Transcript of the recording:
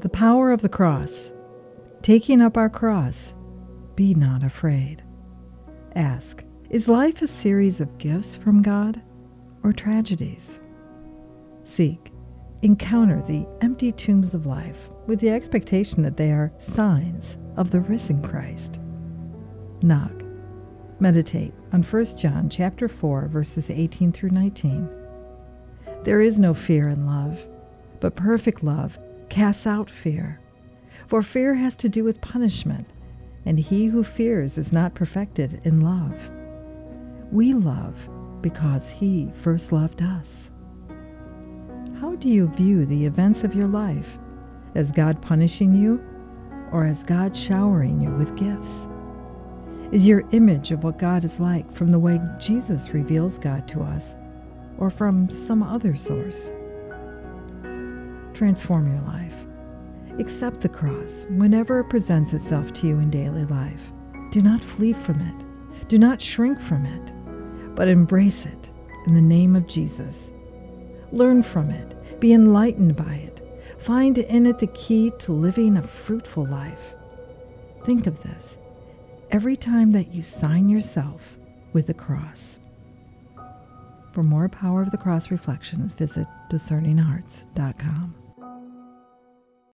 The power of the cross. Taking up our cross. Be not afraid. Ask Is life a series of gifts from God or tragedies? Seek. Encounter the empty tombs of life with the expectation that they are signs of the risen Christ. Knock. Meditate on 1 John chapter 4 verses 18 through 19. There is no fear in love, but perfect love casts out fear. For fear has to do with punishment, and he who fears is not perfected in love. We love because he first loved us. How do you view the events of your life? As God punishing you, or as God showering you with gifts? Is your image of what God is like from the way Jesus reveals God to us, or from some other source? Transform your life. Accept the cross whenever it presents itself to you in daily life. Do not flee from it. Do not shrink from it, but embrace it in the name of Jesus. Learn from it. Be enlightened by it. Find in it the key to living a fruitful life. Think of this every time that you sign yourself with the cross. For more Power of the Cross reflections, visit discerninghearts.com.